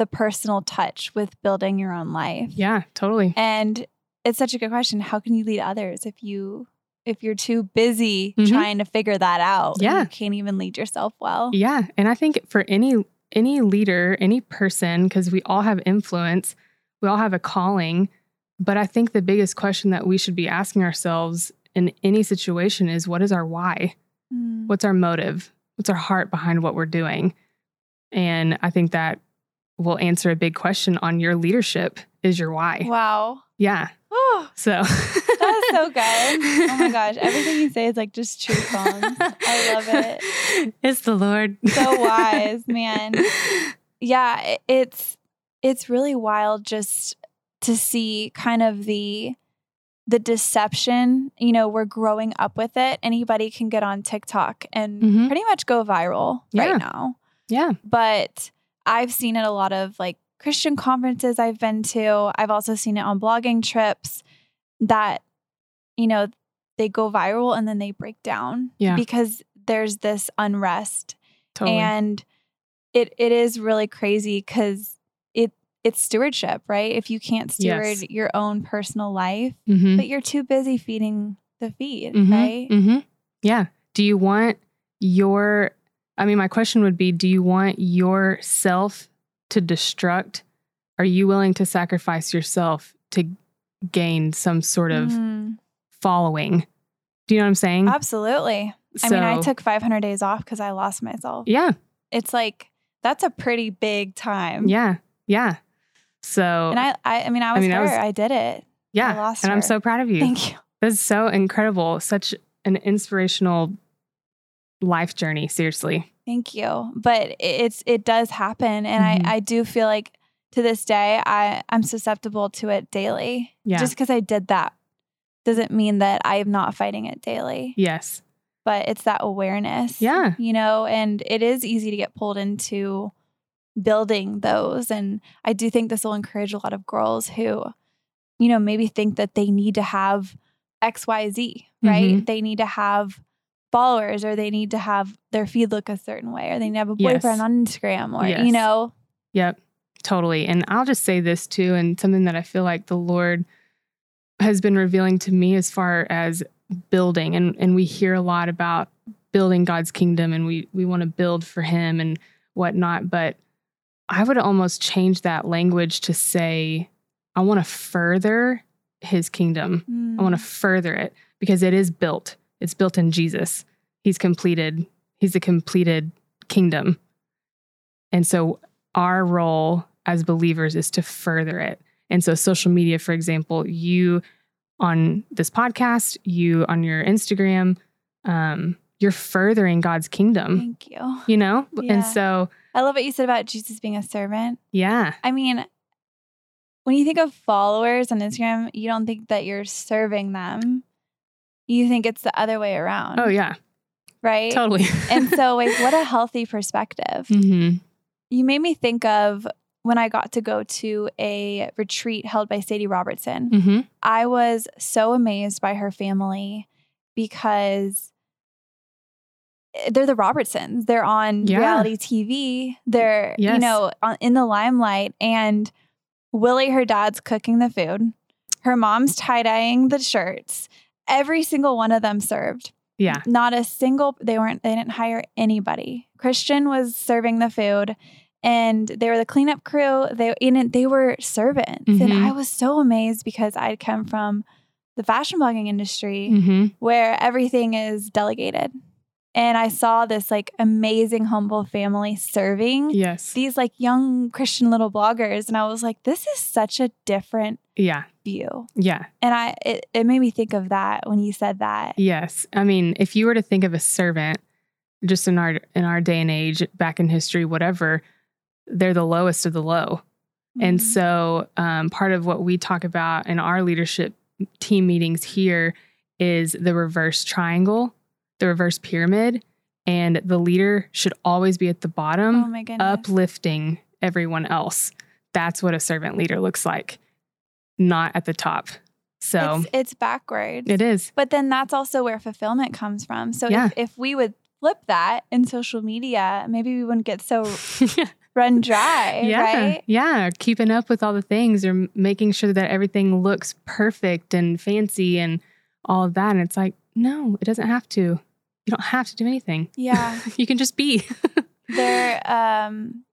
the personal touch with building your own life. Yeah, totally. And it's such a good question. How can you lead others if you if you're too busy Mhm. trying to figure that out? Yeah. You can't even lead yourself well. Yeah, and I think for any any leader, any person because we all have influence, we all have a calling, but I think the biggest question that we should be asking ourselves in any situation is what is our why? Mm. What's our motive? What's our heart behind what we're doing? And I think that will answer a big question on your leadership is your why. Wow. Yeah. Oh, So that is so good. Oh my gosh. Everything you say is like just truth bombs. I love it. It's the Lord. So wise, man. Yeah, it's it's really wild just to see kind of the the deception. You know, we're growing up with it. Anybody can get on TikTok and Mhm. pretty much go viral Yeah. right now. Yeah. but I've seen it a lot of like Christian conferences I've been to. I've also seen it on blogging trips that, you know, they go viral and then they break down Yeah. because there's this unrest. Totally. And it it is really crazy because it it's stewardship, right? If you can't steward Yes. your own personal life, Mhm. but you're too busy feeding the feed, Mhm, right? mhm. Yeah. Do you want your, I mean, my question would be do you want yourself to destruct? Are you willing to sacrifice yourself to gain some sort of Mhm. following? Do you know what I'm saying? Absolutely. I mean, I took 500 days off because I lost myself. Yeah. it's like that's a pretty big time. Yeah. Yeah. So, And I, I, I mean, I was mean, that her. was- I did it. yeah. I lost and I'm so proud of you. Thank you. That's so incredible. Such an inspirational life journey. Seriously. Thank you. But it's it does happen, and Mhm. I I do feel like to this day I I'm susceptible to it daily. Yeah. Just because I did that doesn't mean that I am not fighting it daily. Yes. But it's that awareness. Yeah. You know, and it is easy to get pulled into building those. And I do think this will encourage a lot of girls who, you know, maybe think that they need to have XYZ, right? Mhm. They need to have followers or they need to have their feed look a certain way or they need to have a Yes. boyfriend on Instagram or, Yes. you know, Yep, totally. And I'll just say this too, and something that I feel like the Lord has been revealing to me as far as building. And, and we hear a lot about building God's kingdom and we, we want to build for Him and whatnot. But I would almost change that language to say, I want to further His kingdom. I want to mm. further it because it is built. It's built in Jesus. He's completed. He's a completed kingdom. And so our role as believers is to further it. And so social media, for example, you on this podcast, you on your Instagram, um, you're furthering God's kingdom, Thank you. you know? Yeah. And so, I love what you said about Jesus being a servant. yeah. I mean, when you think of followers on Instagram, you don't think that you're serving them. You think it's the other way around. Oh, yeah. Right? Totally. and so, like, what a healthy perspective. hmm You made me think of when I got to go to a retreat held by Sadie Robertson. Mm-hmm. I was so amazed by her family because they're the Robertsons. They're on Yeah. reality TV. They're, you know, on, in the limelight. And Willie, her dad's cooking the food. Her mom's tie dyeing the shirts. Every single one of them served. Yeah. Not a single, they weren't, they didn't hire anybody. Christian was serving the food and they were the cleanup crew. They, and they were servants. And Mhm. I was so amazed because I'd come from the fashion blogging industry Mm-hmm. where everything is delegated. And I saw this like amazing, humble family serving Yes. these like young Christian little bloggers. And I was like, this is such a different Yeah. view. Yeah. And I it, it made me think of that when you said that. Yes. I mean, if you were to think of a servant just in our in our day and age, back in history, whatever, they're the lowest of the low. And Mhm. so um, part of what we talk about in our leadership team meetings here is the reverse triangle, the reverse pyramid, and the leader should always be at the oh bottom, my goodness. uplifting everyone else. That's what a servant leader looks like, not at the top. So it's, it's backwards. it is. But then that's also where fulfillment comes from. So Yeah. if, if we would flip that in social media, maybe we wouldn't get so run dry, yeah, right? yeah, keeping up with all the things or making sure that everything looks perfect and fancy and all of that. And it's like, no, it doesn't have to. You don't have to do anything. Yeah. you can just be. there um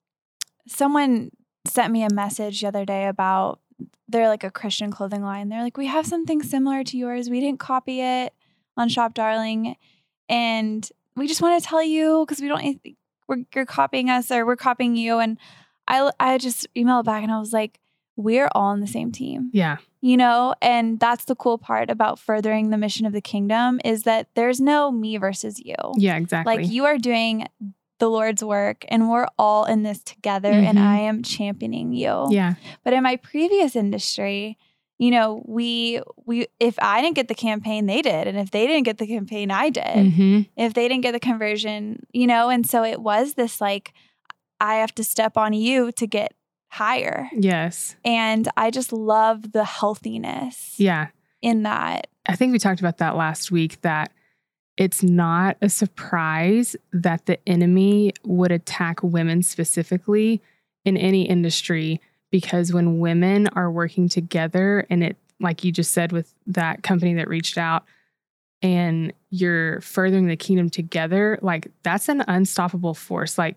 someone sent me a message the other day about they're like a christian clothing line they're like we have something similar to yours we didn't copy it on shop darling and we just want to tell you because we don't we're you're copying us or we're copying you and i i just emailed back and i was like we're all on the same team yeah, you know and that's the cool part about furthering the mission of the kingdom is that there's no me versus you yeah, exactly. like you are doing the Lord's work and we're all in this together and Mhm. I am championing you. yeah, But in my previous industry, you know, we we if I didn't get the campaign, they did. And if they didn't get the campaign, I did. hmm If they didn't get the conversion, you know, and so it was this like I have to step on you to get higher. yes, And I just love the healthiness yeah. in that. I think we talked about that last week that it's not a surprise that the enemy would attack women specifically in any industry because when women are working together and it like you just said with that company that reached out and you're furthering the kingdom together like that's an unstoppable force like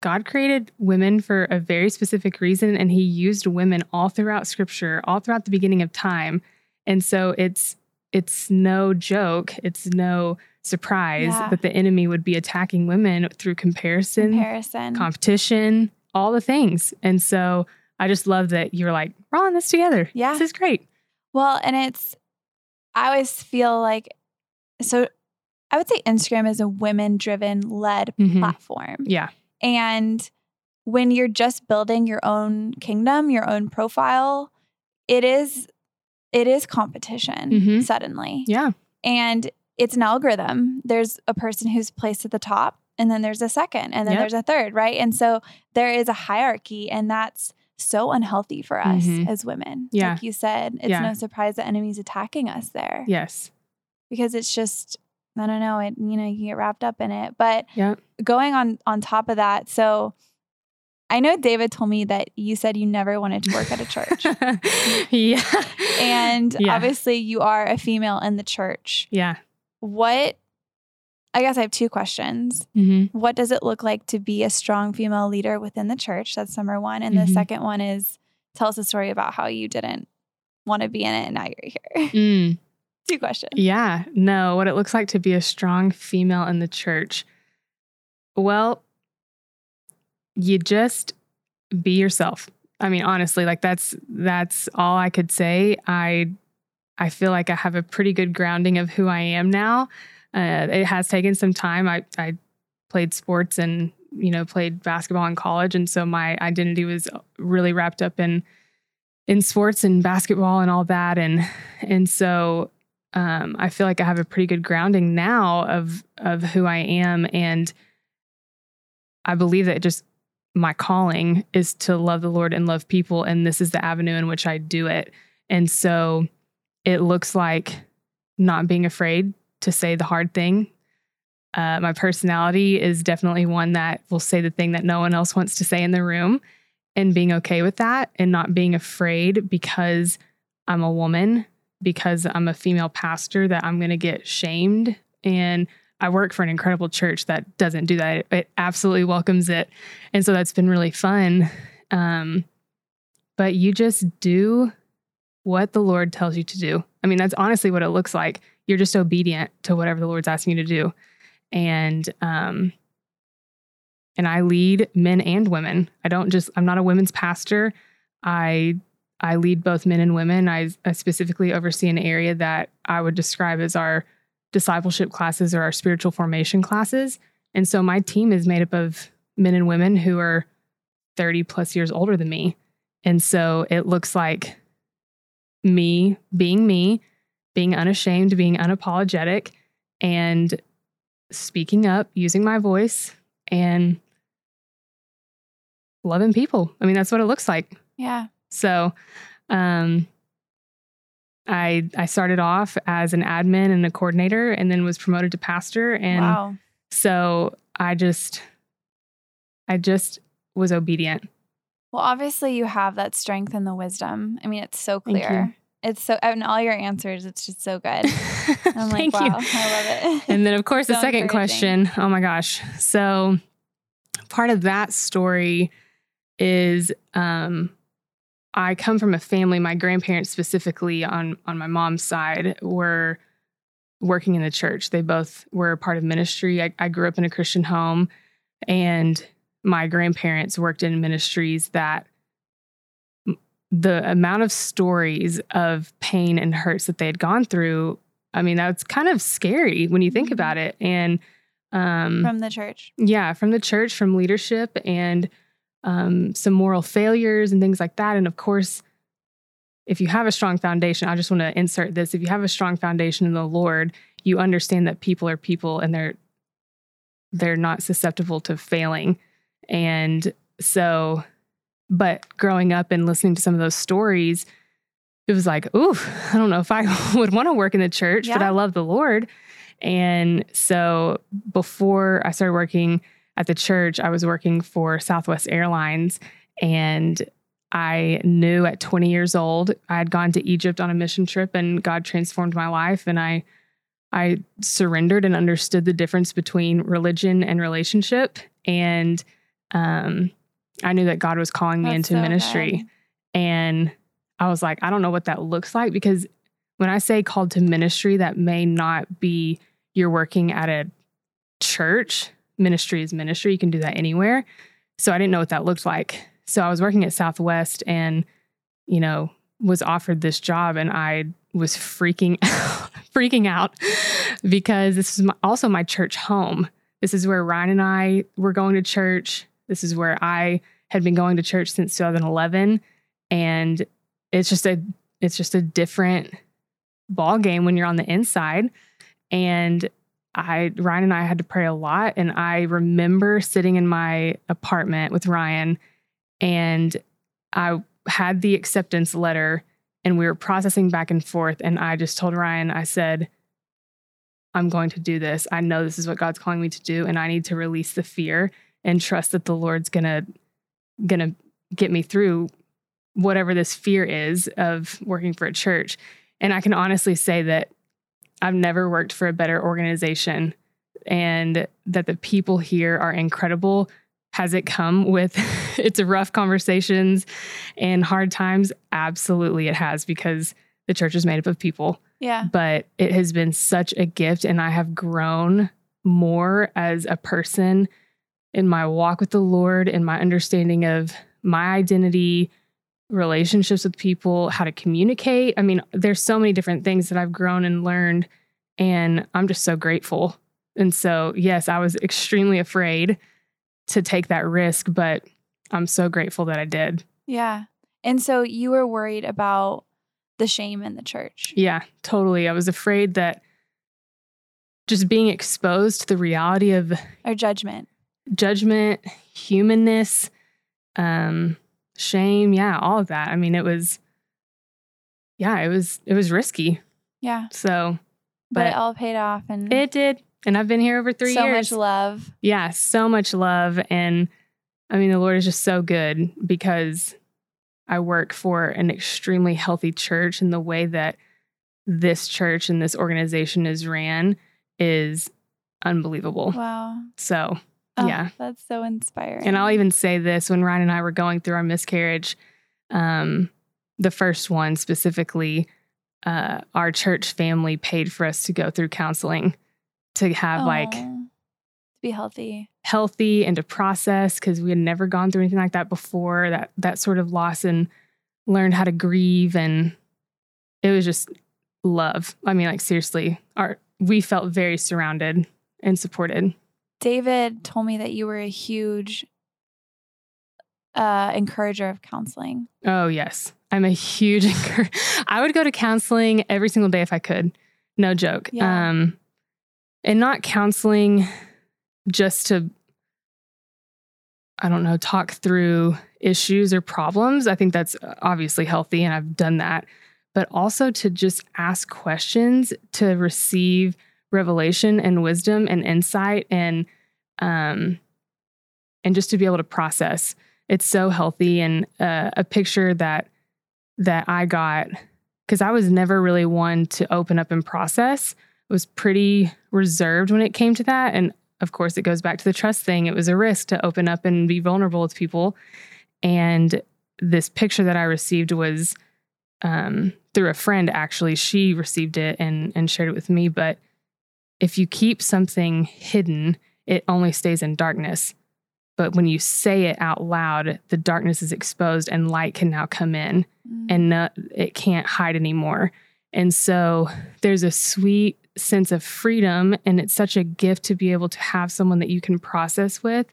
God created women for a very specific reason and he used women all throughout scripture all throughout the beginning of time and so it's it's no joke, it's no surprise Yeah. that the enemy would be attacking women through comparison, Comparison. competition, all the things. And so I just love that you're like, we're all in this together. Yeah. This is great. Well, and it's, I always feel like, so I would say Instagram is a women driven led Mhm. platform. Yeah. And when you're just building your own kingdom, your own profile, it is, it is competition Mhm. suddenly. Yeah. And it's an algorithm. There's a person who's placed at the top, and then there's a second, and then Yep. there's a third, right? And so there is a hierarchy, and that's so unhealthy for us Mhm. as women. Yeah. Like you said, it's Yeah. no surprise the enemy's attacking us there Yes. because it's just, I don't know, it, you know, you get wrapped up in it. But going on on top of that, so I know David told me that you said you never wanted to work at a church. yeah. And yeah. obviously you are a female in the church. Yeah. What I guess I have two questions. hmm What does it look like to be a strong female leader within the church? That's number one. And the Mhm. second one is tell us a story about how you didn't want to be in it and now you're here. Mm. Two. Yeah, no, what it looks like to be a strong female in the church. Well, you just be yourself. I mean, honestly, like that's that's all I could say. I I feel like I have a pretty good grounding of who I am now. Uh, it has taken some time. I I played sports and you know played basketball in college, and so my identity was really wrapped up in in sports and basketball and all that, and and so um, I feel like I have a pretty good grounding now of of who I am, and I believe that just my calling is to love the Lord and love people. And this is the avenue in which I do it. And so it looks like not being afraid to say the hard thing. Uh, my personality is definitely one that will say the thing that no one else wants to say in the room and being okay with that and not being afraid because I'm a woman, because I'm a female pastor, that I'm going to get shamed. And I work for an incredible church that doesn't do that. It, absolutely welcomes it. And so that's been really fun. Um, but you just do what the Lord tells you to do. I mean, that's honestly what it looks like. You're just obedient to whatever the Lord's asking you to do. And um and I lead men and women. I don't just I'm not a women's pastor. I I lead both men and women. I, I specifically oversee an area that I would describe as our discipleship classes or our spiritual formation classes. And so my team is made up of men and women who are 30 plus years older than me. And so it looks like me being me, being unashamed, being unapologetic, and speaking up, using my voice, and loving people. I mean, that's what it looks like. Yeah. So, um, I I started off as an admin and a coordinator, and then was promoted to pastor. And wow. so I just, I just was obedient. Well, obviously, you have that strength and the wisdom. I mean, it's so clear. It's so, and all your answers, it's just so good. I'm like, Thank wow, you. I love it. And then, of course, the second question. Oh my gosh! So part of that story is um, I come from a family. My grandparents, specifically on on my mom's side, were working in the church. They both were a part of ministry. I, I grew up in a Christian home, and my grandparents worked in ministries that the amount of stories of pain and hurts that they had gone through i mean that's kind of scary when you think Mhm. about it and um From the church. yeah from the church from leadership and um some moral failures and things like that. And of course if you have a strong foundation i just want to insert this if you have a strong foundation in the lord you understand that people are people and they're they're not susceptible to failing. And so but growing up and listening to some of those stories it was like ooh i don't know if i would want to work in the church but i love the lord. And so before i started working at the church i was working for southwest airlines and i knew at 20 years old i had gone to egypt on a mission trip and god transformed my life and i i surrendered and understood the difference between religion and relationship and um, I knew that God was calling me That's into so ministry. good. And I was like, I don't know what that looks like because when I say called to ministry, that may not be you're working at a church. Ministry is ministry. You can do that anywhere. So I didn't know what that looked like. So I was working at Southwest and, you know, was offered this job and I was freaking out, freaking out because this is my, also my church home. This is where Ryan and I were going to church. This is where I had been going to church since 2011 and it's just a it's just a different ball game when you're on the inside and I Ryan and I had to pray a lot and I remember sitting in my apartment with Ryan and I had the acceptance letter and we were processing back and forth and I just told Ryan I said I'm going to do this. I know this is what God's calling me to do and I need to release the fear and trust that the Lord's going to going to get me through whatever this fear is of working for a church. And I can honestly say that I've never worked for a better organization and that the people here are incredible. Has it come with its a rough conversations and hard times? Absolutely, it has because the church is made up of people. Yeah. But it has been such a gift, and I have grown more as a person in my walk with the Lord and my understanding of my identity, relationships with people, how to communicate. I mean, there's so many different things that I've grown and learned, and I'm just so grateful. And so, yes, I was extremely afraid to take that risk, but I'm so grateful that I did. Yeah. And so you were worried about the shame in the church. Yeah, totally. I was afraid that just being exposed to the reality of our judgment. judgment, humanness, um, shame, yeah, all of that. I mean, it was, yeah, it was it was risky. Yeah. So, But, it all paid off and it did, and I've been here over three so years. So much love. yeah, so much love. And I mean, the Lord is just so good because I work for an extremely healthy church, and the way that this church and this organization is ran is unbelievable. Wow. So, Oh, yeah. That's so inspiring. And I'll even say this when Ryan and I were going through our miscarriage, um, the first one specifically, uh, our church family paid for us to go through counseling to have like to be healthy. healthy and to process because we had never gone through anything like that before that that sort of loss and learned how to grieve and it was just love i mean like seriously our we felt very surrounded and supported David told me that you were a huge uh, encourager of counseling. oh yes i'm a huge encourager. i would go to counseling every single day if i could no joke Yeah. um and not counseling just to I don't know, talk through issues or problems. I think that's obviously healthy and I've done that. But also to just ask questions to receive revelation and wisdom and insight and um and just to be able to process. It's so healthy and uh, a picture that that I got cuz I was never really one to open up and process. was pretty reserved when it came to that and of course, it goes back to the trust thing. It was a risk to open up and be vulnerable with people. And this picture that I received was um, through a friend, actually. She received it and, and shared it with me. But if you keep something hidden, it only stays in darkness. But when you say it out loud, the darkness is exposed and light can now come in Mm. and no, it can't hide anymore. And so there's a sweet sense of freedom, and it's such a gift to be able to have someone that you can process with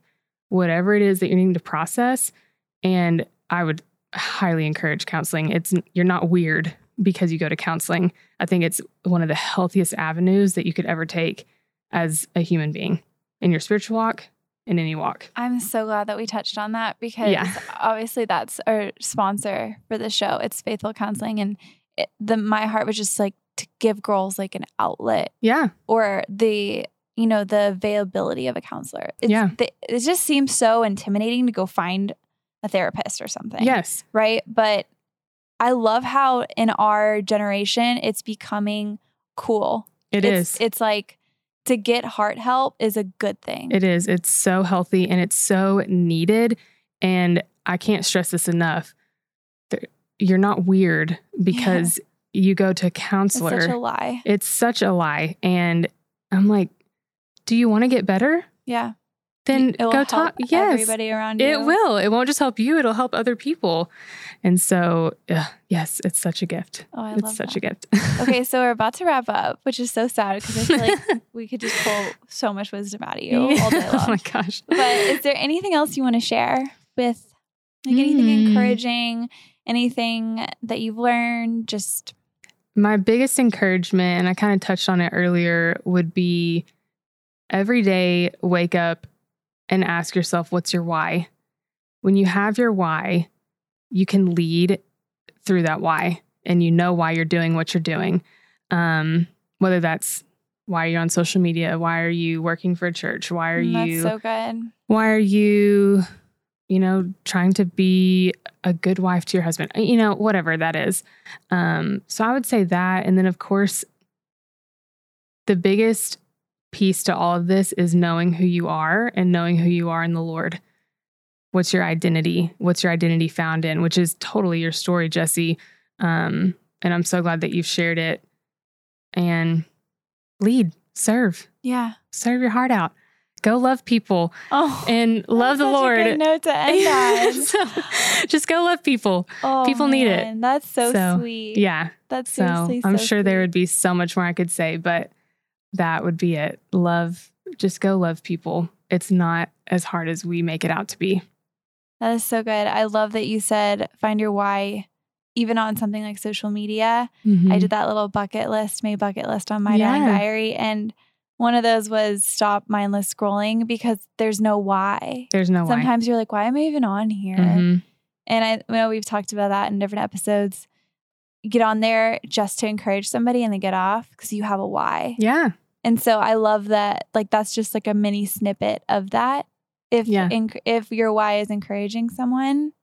whatever it is that you're needing to process. And I would highly encourage counseling. It's you're not weird because you go to counseling. I think it's one of the healthiest avenues that you could ever take as a human being in your spiritual walk, in any walk. I'm so glad that we touched on that because Yeah. obviously that's our sponsor for the show. It's Faithful Counseling, and it, the my heart was just like to give girls like an outlet Yeah. or the you know the availability of a counselor. It's, Yeah. the, it just seems so intimidating to go find a therapist or something. Yes. right? But I love how in our generation it's becoming cool. It it's, is. It's like to get heart help is a good thing. It is. It's so healthy and it's so needed. And I can't stress this enough. You're not weird because you go to a It's counselor. such a lie. it's such a lie. And I'm like, do you want to get better? Yeah. Then go help talk. Yes. everybody around you. It will. It won't just help you, it'll help other people. And so, ugh, yes, it's such a gift. Oh, I it's love such that. a gift. okay, so we're about to wrap up, which is so sad because I feel like we could just pull so much wisdom out of you all day long. oh my gosh. but is there anything else you want to share with like anything Hmm. encouraging, anything that you've learned? Just My biggest encouragement, and I kind of touched on it earlier, would be every day wake up and ask yourself, what's your why? When you have your why, you can lead through that why and you know why you're doing what you're doing. Um, whether that's why you're on social media, why are you working for a church? Why are mm, that's you so good. why are you you know trying to be a good wife to your husband you know whatever that is um so i would say that and then of course the biggest piece to all of this is knowing who you are and knowing who you are in the lord what's your identity what's your identity found in which is totally your story jesse um and i'm so glad that you've shared it and lead serve Yeah. serve your heart out go love people Oh, and love the a Lord. good note to end on. So, just go love people. Oh, People need it. That's so, So, sweet. Yeah. That's So I'm so sure there would be so much more I could say, but that would be it. Love, just go love people. It's not as hard as we make it out to be. That is so good. I love that you said find your why, even on something like social media. I Mhm. did that little bucket list, my bucket list on my Yeah. diary, and One of those was stop mindless scrolling because there's no why. There's no. Sometimes you're like, why am I even on here? Mhm. And I know we've talked about that in different episodes. Get on there just to encourage somebody and then get off because you have a why. Yeah. And so I love that. Like that's just like a mini snippet of that. If Yeah. enc- if your why is encouraging someone,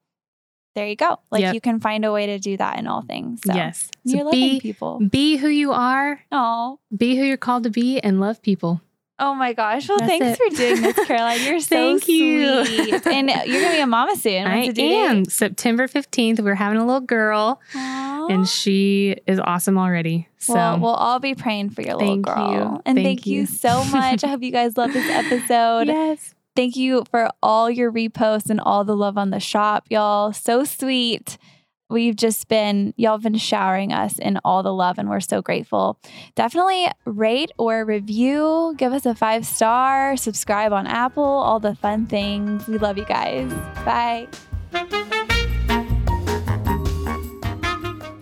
there you go. Like Yep. you can find a way to do that in all things. So Yes. So you're loving people. be who you are, Oh, be who you're called to be, and love people. Oh my gosh! Well, That's thanks it. for doing this, Caroline. You're so Thank you. sweet, and you're gonna be a mama soon. I due date? am. September 15th, we're having a little girl, Aw. and she is awesome already. So well, we'll all be praying for your little girl. you. And Thank thank, you. you. so much. I hope you guys love this episode. yes. Thank you for all your reposts and all the love on the shop, y'all. So sweet. We've just been, y'all have been showering us in all the love, and we're so grateful. Definitely rate or review, give us a five star, subscribe on Apple, all the fun things. We love you guys. Bye.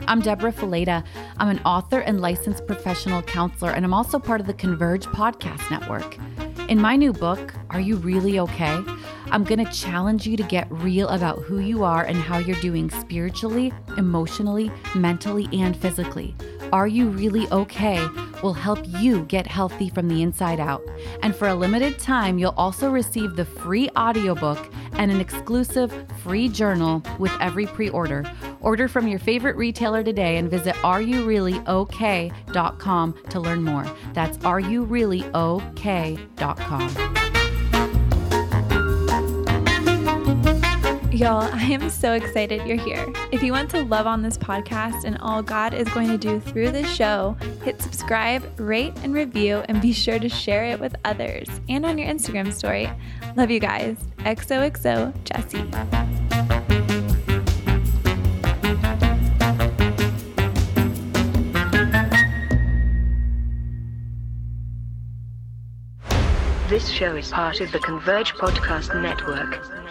I'm Deborah Fileta. I'm an author and licensed professional counselor, and I'm also part of the Converge Podcast Network. In my new book, Are You Really Okay? I'm going to challenge you to get real about who you are and how you're doing spiritually, emotionally, mentally, and physically. Are You Really Okay? will help you get healthy from the inside out. And for a limited time, you'll also receive the free audiobook and an exclusive free journal with every pre order. Order from your favorite retailer today and visit areyoureallyok.com to learn more. That's areyoureallyok.com. Y'all, I am so excited you're here. If you want to love on this podcast and all God is going to do through this show, hit subscribe, rate, and review, and be sure to share it with others and on your Instagram story. Love you guys. XOXO Jesse. This show is part of the Converge Podcast Network.